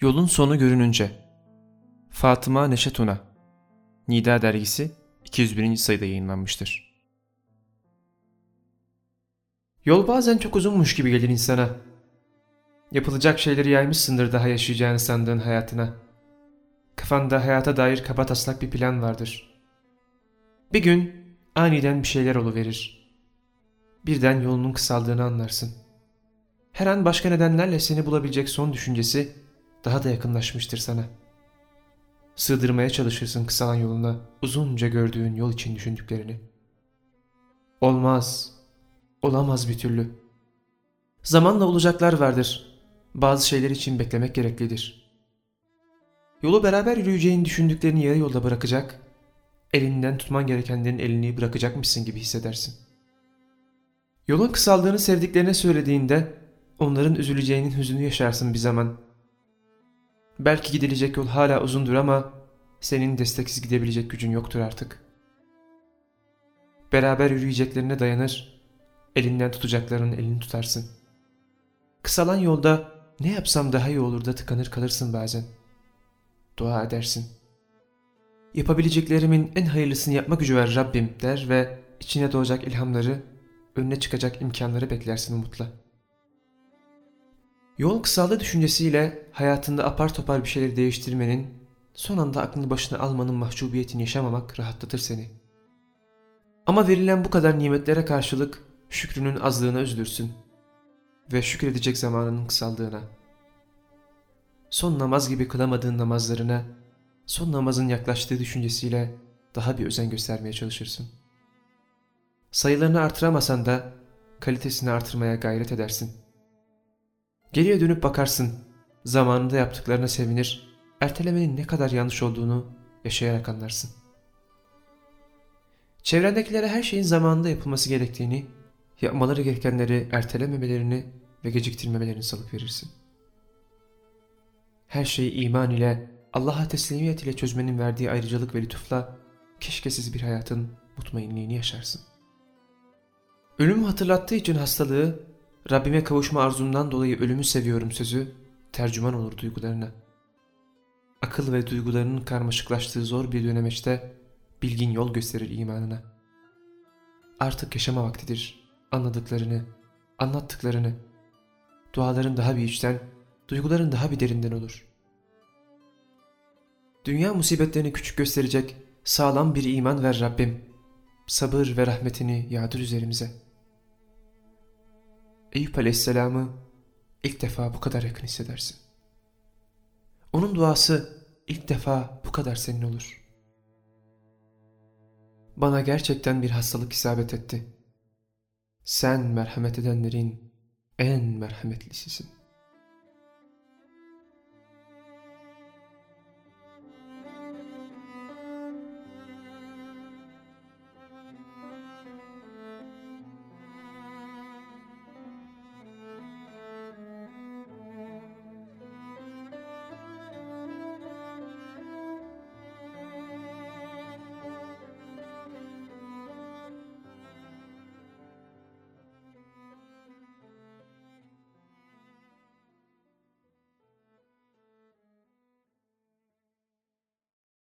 Yolun sonu görününce Fatıma Neşet Una Nida dergisi 201. sayıda yayınlanmıştır. Yol bazen çok uzunmuş gibi gelir insana. Yapılacak şeyleri yaymışsındır daha yaşayacağını sandığın hayatına. Kafanda hayata dair kaba taslak bir plan vardır. Bir gün aniden bir şeyler oluverir. Birden yolunun kısaldığını anlarsın. Her an başka nedenlerle seni bulabilecek son düşüncesi daha da yakınlaşmıştır sana. Sığdırmaya çalışırsın kısalan yoluna uzunca gördüğün yol için düşündüklerini. Olmaz, olamaz bir türlü. Zamanla olacaklar vardır. Bazı şeyler için beklemek gereklidir. Yolu beraber yürüyeceğin düşündüklerini yarı yolda bırakacak, elinden tutman gerekenlerin elini bırakacakmışsın gibi hissedersin. Yolun kısaldığını sevdiklerine söylediğinde onların üzüleceğinin hüzünü yaşarsın bir zaman. Belki gidilecek yol hala uzundur ama senin desteksiz gidebilecek gücün yoktur artık. Beraber yürüyeceklerine dayanır, elinden tutacaklarının elini tutarsın. Kısalan yolda ne yapsam daha iyi olur da tıkanır kalırsın bazen. Dua edersin. Yapabileceklerimin en hayırlısını yapma gücü ver Rabbim der ve içine doğacak ilhamları, önüne çıkacak imkanları beklersin umutla. Yol kısaldı düşüncesiyle hayatında apar topar bir şeyleri değiştirmenin, son anda aklını başına almanın mahcubiyetini yaşamamak rahatlatır seni. Ama verilen bu kadar nimetlere karşılık şükrünün azlığına üzülürsün ve şükredecek zamanının kısaldığına. Son namaz gibi kılamadığın namazlarına, son namazın yaklaştığı düşüncesiyle daha bir özen göstermeye çalışırsın. Sayılarını artıramasan da kalitesini artırmaya gayret edersin. Geriye dönüp bakarsın, zamanında yaptıklarına sevinir, ertelemenin ne kadar yanlış olduğunu yaşayarak anlarsın. Çevrendekilere her şeyin zamanında yapılması gerektiğini, yapmaları gerekenleri ertelememelerini ve geciktirmemelerini salık verirsin. Her şeyi iman ile, Allah'a teslimiyet ile çözmenin verdiği ayrıcalık ve lütufla keşkesiz bir hayatın mutmainliğini yaşarsın. Ölümü hatırlattığı için hastalığı, Rabbime kavuşma arzumdan dolayı ölümü seviyorum sözü tercüman olur duygularına. Akıl ve duygularının karmaşıklaştığı zor bir dönemeçte bilgin yol gösterir imanına. Artık yaşama vaktidir. Anladıklarını, anlattıklarını. Duaların daha bir içten, duyguların daha bir derinden olur. Dünya musibetlerini küçük gösterecek sağlam bir iman ver Rabbim. Sabır ve rahmetini yağdır üzerimize.'' Eyüp Aleyhisselam'ı ilk defa bu kadar yakın hissedersin. Onun duası ilk defa bu kadar senin olur. Bana gerçekten bir hastalık isabet etti. Sen merhamet edenlerin en merhametlisisin.